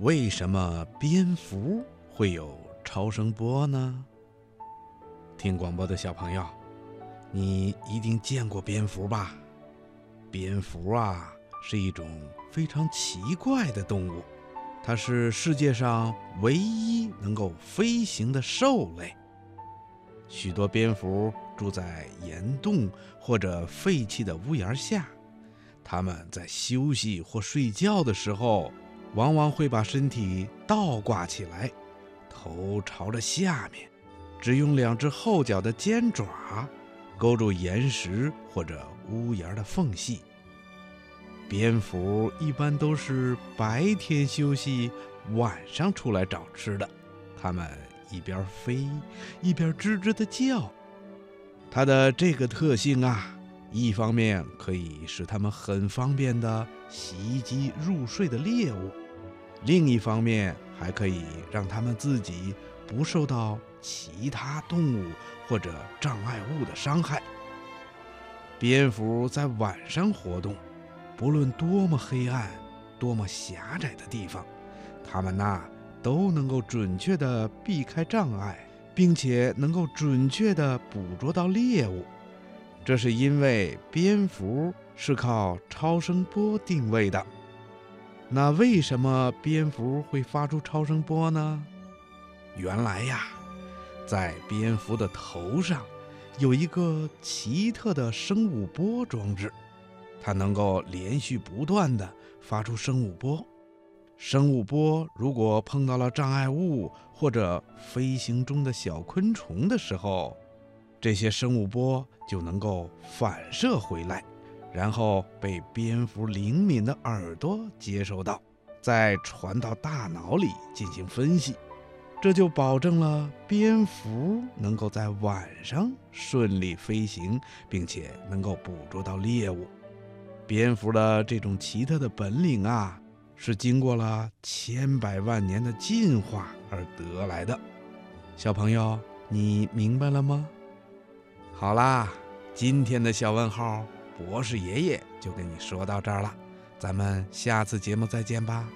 为什么蝙蝠会有超声波呢？听广播的小朋友，你一定见过蝙蝠吧？蝙蝠啊，是一种非常奇怪的动物，它是世界上唯一能够飞行的兽类。许多蝙蝠住在岩洞或者废弃的屋檐下，它们在休息或睡觉的时候。往往会把身体倒挂起来，头朝着下面，只用两只后脚的尖爪勾住岩石或者屋檐的缝隙。蝙蝠一般都是白天休息，晚上出来找吃的。它们一边飞一边吱吱地叫。它的这个特性啊，一方面可以使它们很方便地袭击入睡的猎物。另一方面，还可以让它们自己不受到其他动物或者障碍物的伤害。蝙蝠在晚上活动，不论多么黑暗、多么狭窄的地方，它们那都能够准确地避开障碍，并且能够准确地捕捉到猎物。这是因为蝙蝠是靠超声波定位的。那为什么蝙蝠会发出超声波呢？原来呀，在蝙蝠的头上有一个奇特的生物波装置，它能够连续不断的发出生物波。生物波如果碰到了障碍物或者飞行中的小昆虫的时候，这些生物波就能够反射回来。然后被蝙蝠灵敏的耳朵接收到，再传到大脑里进行分析，这就保证了蝙蝠能够在晚上顺利飞行，并且能够捕捉到猎物。蝙蝠的这种奇特的本领啊，是经过了千百万年的进化而得来的。小朋友，你明白了吗？好啦，今天的小问号。博士爷爷就跟你说到这儿了，咱们下次节目再见吧。